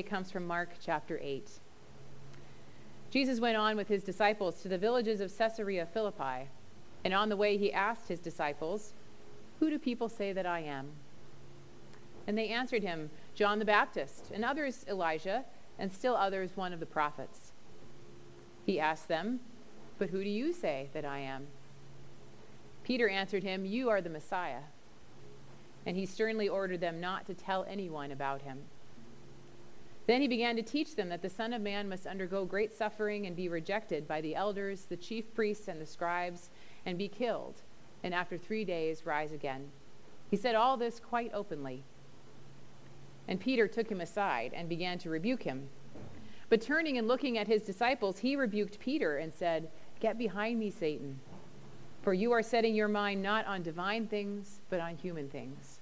Comes from Mark chapter 8. Jesus went on with his disciples to the villages of Caesarea Philippi, and on the way he asked his disciples, Who do people say that I am? And they answered him, John the Baptist, and others Elijah, and still others one of the prophets. He asked them, But who do you say that I am? Peter answered him, You are the Messiah. And he sternly ordered them not to tell anyone about him. Then he began to teach them that the Son of Man must undergo great suffering and be rejected by the elders, the chief priests, and the scribes, and be killed, and after three days rise again. He said all this quite openly. And Peter took him aside and began to rebuke him. But turning and looking at his disciples, he rebuked Peter and said, Get behind me, Satan, for you are setting your mind not on divine things, but on human things.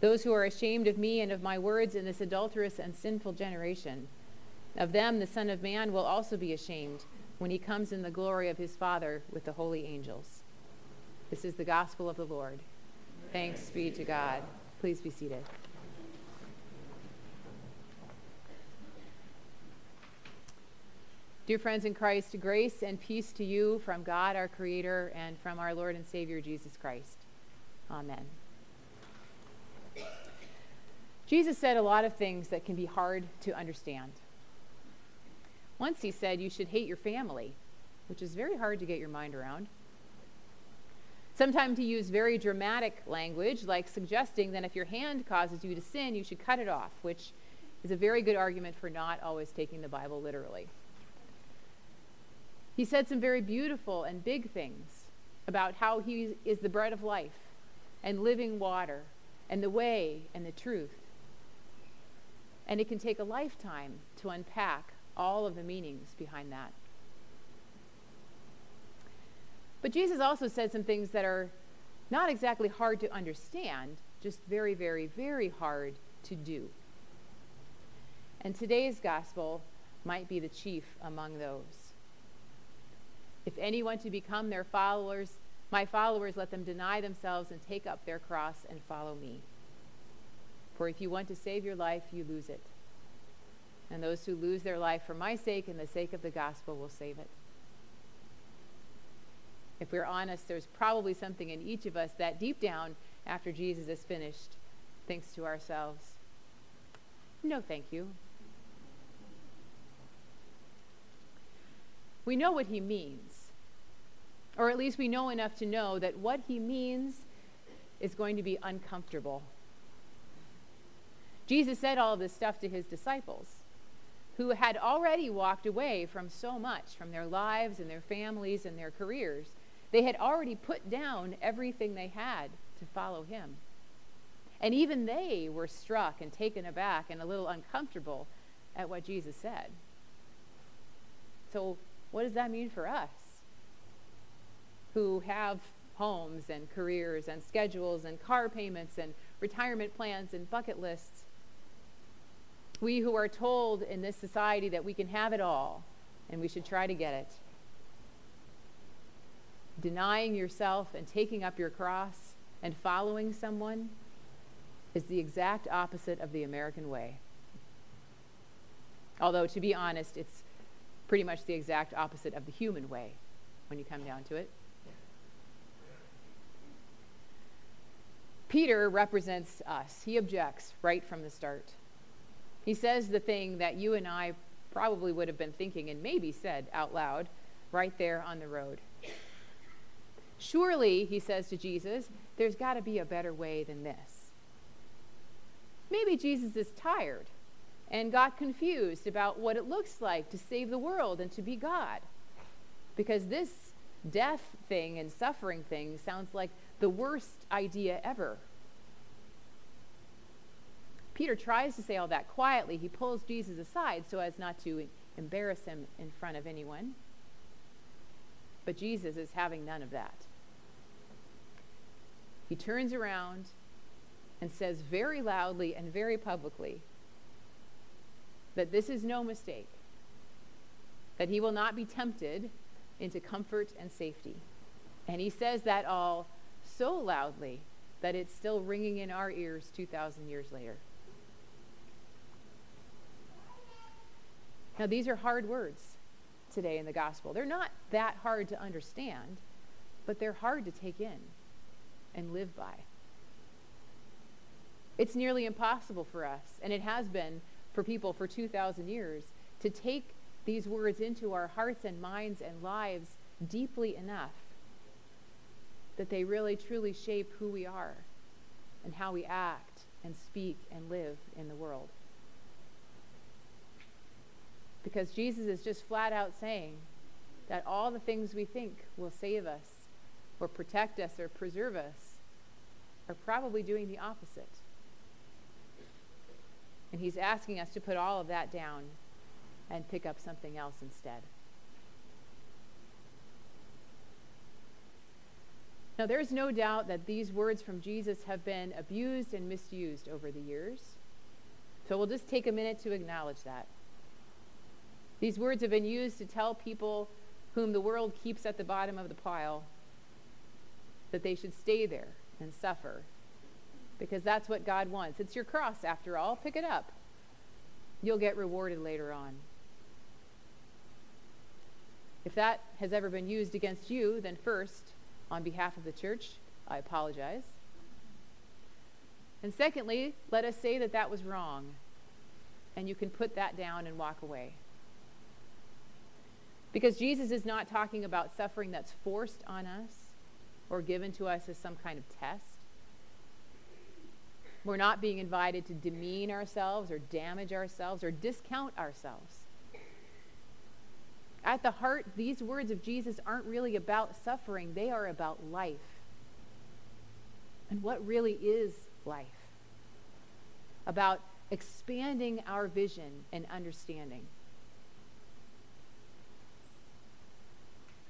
Those who are ashamed of me and of my words in this adulterous and sinful generation, of them the Son of Man will also be ashamed when he comes in the glory of his Father with the holy angels. This is the gospel of the Lord. Thanks be to God. Please be seated. Dear friends in Christ, grace and peace to you from God our Creator and from our Lord and Savior Jesus Christ. Amen. Jesus said a lot of things that can be hard to understand. Once he said you should hate your family, which is very hard to get your mind around. Sometimes he used very dramatic language, like suggesting that if your hand causes you to sin, you should cut it off, which is a very good argument for not always taking the Bible literally. He said some very beautiful and big things about how he is the bread of life and living water and the way and the truth. And it can take a lifetime to unpack all of the meanings behind that. But Jesus also said some things that are not exactly hard to understand, just very, very, very hard to do. And today's gospel might be the chief among those. If anyone to become their followers, my followers, let them deny themselves and take up their cross and follow me. For if you want to save your life, you lose it. And those who lose their life for my sake and the sake of the gospel will save it. If we're honest, there's probably something in each of us that deep down, after Jesus is finished, thinks to ourselves, no, thank you. We know what he means, or at least we know enough to know that what he means is going to be uncomfortable. Jesus said all this stuff to his disciples, who had already walked away from so much, from their lives and their families and their careers. They had already put down everything they had to follow him. And even they were struck and taken aback and a little uncomfortable at what Jesus said. So, what does that mean for us who have homes and careers and schedules and car payments and retirement plans and bucket lists? We who are told in this society that we can have it all and we should try to get it. Denying yourself and taking up your cross and following someone is the exact opposite of the American way. Although, to be honest, it's pretty much the exact opposite of the human way when you come down to it. Peter represents us. He objects right from the start. He says the thing that you and I probably would have been thinking and maybe said out loud right there on the road. Surely, he says to Jesus, there's got to be a better way than this. Maybe Jesus is tired and got confused about what it looks like to save the world and to be God. Because this death thing and suffering thing sounds like the worst idea ever. Peter tries to say all that quietly. He pulls Jesus aside so as not to embarrass him in front of anyone. But Jesus is having none of that. He turns around and says very loudly and very publicly that this is no mistake, that he will not be tempted into comfort and safety. And he says that all so loudly that it's still ringing in our ears 2,000 years later. Now, these are hard words today in the gospel. They're not that hard to understand, but they're hard to take in and live by. It's nearly impossible for us, and it has been for people for 2,000 years, to take these words into our hearts and minds and lives deeply enough that they really truly shape who we are and how we act and speak and live in the world. Because Jesus is just flat out saying that all the things we think will save us or protect us or preserve us are probably doing the opposite. And he's asking us to put all of that down and pick up something else instead. Now, there's no doubt that these words from Jesus have been abused and misused over the years. So we'll just take a minute to acknowledge that. These words have been used to tell people whom the world keeps at the bottom of the pile that they should stay there and suffer because that's what God wants. It's your cross, after all. Pick it up. You'll get rewarded later on. If that has ever been used against you, then first, on behalf of the church, I apologize. And secondly, let us say that that was wrong, and you can put that down and walk away. Because Jesus is not talking about suffering that's forced on us or given to us as some kind of test. We're not being invited to demean ourselves or damage ourselves or discount ourselves. At the heart, these words of Jesus aren't really about suffering, they are about life. And what really is life? About expanding our vision and understanding.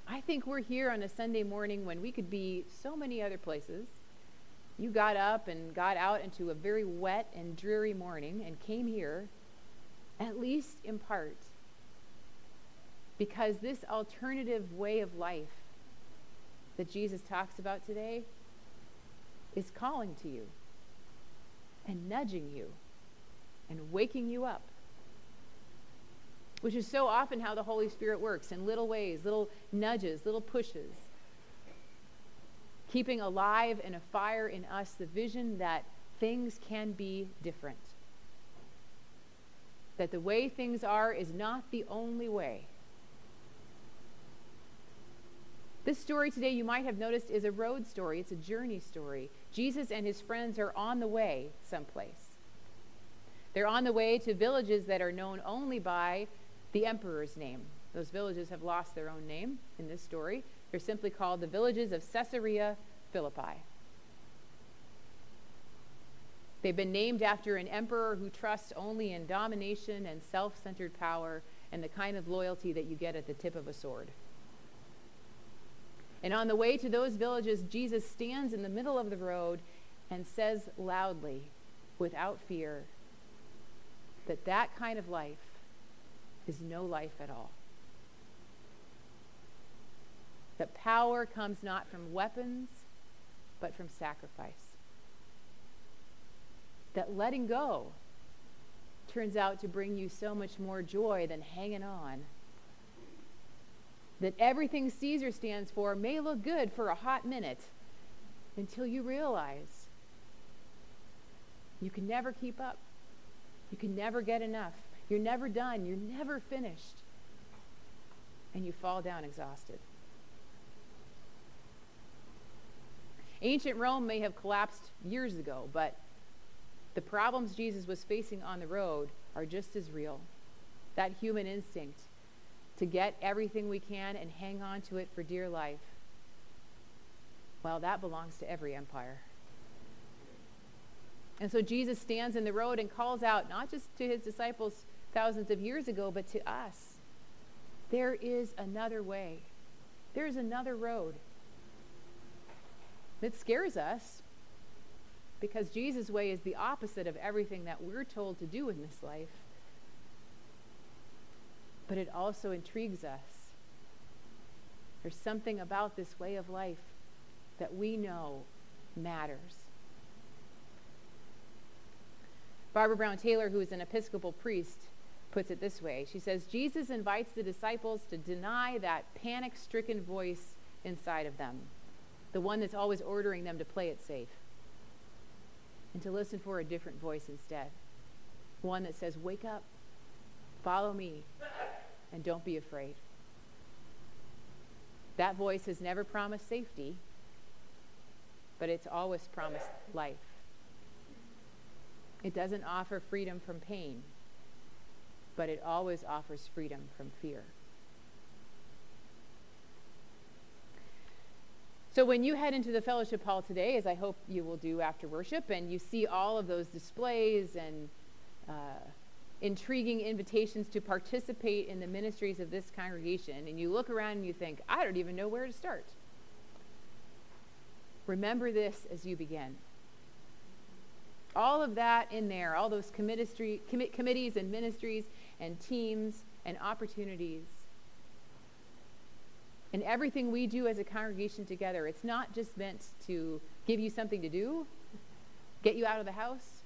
I think we're here on a Sunday morning when we could be so many other places. You got up and got out into a very wet and dreary morning and came here, at least in part, because this alternative way of life that Jesus talks about today is calling to you and nudging you and waking you up which is so often how the Holy Spirit works in little ways, little nudges, little pushes. Keeping alive and a fire in us the vision that things can be different. That the way things are is not the only way. This story today, you might have noticed, is a road story. It's a journey story. Jesus and his friends are on the way someplace. They're on the way to villages that are known only by the emperor's name. Those villages have lost their own name in this story. They're simply called the villages of Caesarea Philippi. They've been named after an emperor who trusts only in domination and self centered power and the kind of loyalty that you get at the tip of a sword. And on the way to those villages, Jesus stands in the middle of the road and says loudly, without fear, that that kind of life is no life at all. That power comes not from weapons, but from sacrifice. That letting go turns out to bring you so much more joy than hanging on. That everything Caesar stands for may look good for a hot minute until you realize you can never keep up. You can never get enough. You're never done. You're never finished. And you fall down exhausted. Ancient Rome may have collapsed years ago, but the problems Jesus was facing on the road are just as real. That human instinct to get everything we can and hang on to it for dear life, well, that belongs to every empire. And so Jesus stands in the road and calls out, not just to his disciples thousands of years ago, but to us. There is another way. There's another road. It scares us because Jesus' way is the opposite of everything that we're told to do in this life. But it also intrigues us. There's something about this way of life that we know matters. Barbara Brown Taylor, who is an Episcopal priest, puts it this way. She says, Jesus invites the disciples to deny that panic stricken voice inside of them, the one that's always ordering them to play it safe, and to listen for a different voice instead. One that says, Wake up, follow me, and don't be afraid. That voice has never promised safety, but it's always promised life. It doesn't offer freedom from pain, but it always offers freedom from fear. So when you head into the fellowship hall today, as I hope you will do after worship, and you see all of those displays and uh, intriguing invitations to participate in the ministries of this congregation, and you look around and you think, I don't even know where to start. Remember this as you begin all of that in there, all those committees and ministries and teams and opportunities. And everything we do as a congregation together, it's not just meant to give you something to do, get you out of the house,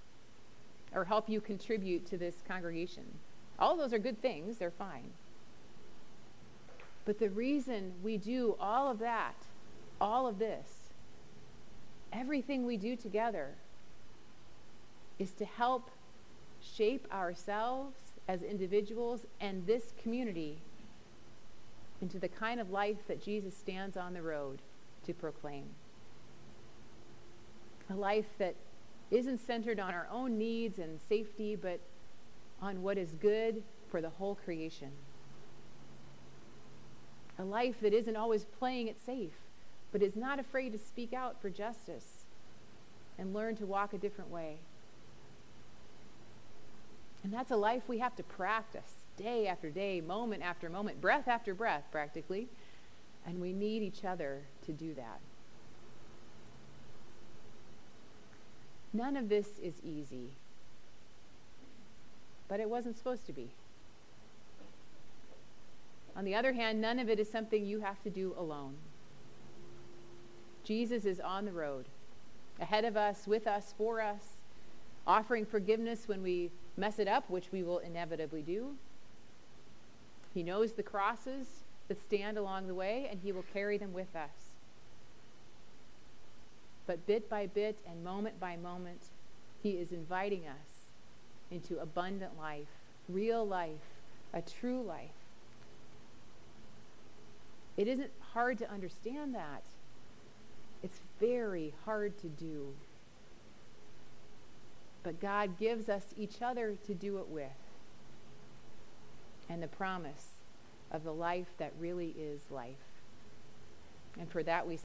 or help you contribute to this congregation. All those are good things, they're fine. But the reason we do all of that, all of this, everything we do together, is to help shape ourselves as individuals and this community into the kind of life that Jesus stands on the road to proclaim. A life that isn't centered on our own needs and safety, but on what is good for the whole creation. A life that isn't always playing it safe, but is not afraid to speak out for justice and learn to walk a different way. And that's a life we have to practice day after day, moment after moment, breath after breath, practically. And we need each other to do that. None of this is easy, but it wasn't supposed to be. On the other hand, none of it is something you have to do alone. Jesus is on the road, ahead of us, with us, for us, offering forgiveness when we mess it up, which we will inevitably do. He knows the crosses that stand along the way, and He will carry them with us. But bit by bit and moment by moment, He is inviting us into abundant life, real life, a true life. It isn't hard to understand that. It's very hard to do but God gives us each other to do it with. And the promise of the life that really is life. And for that we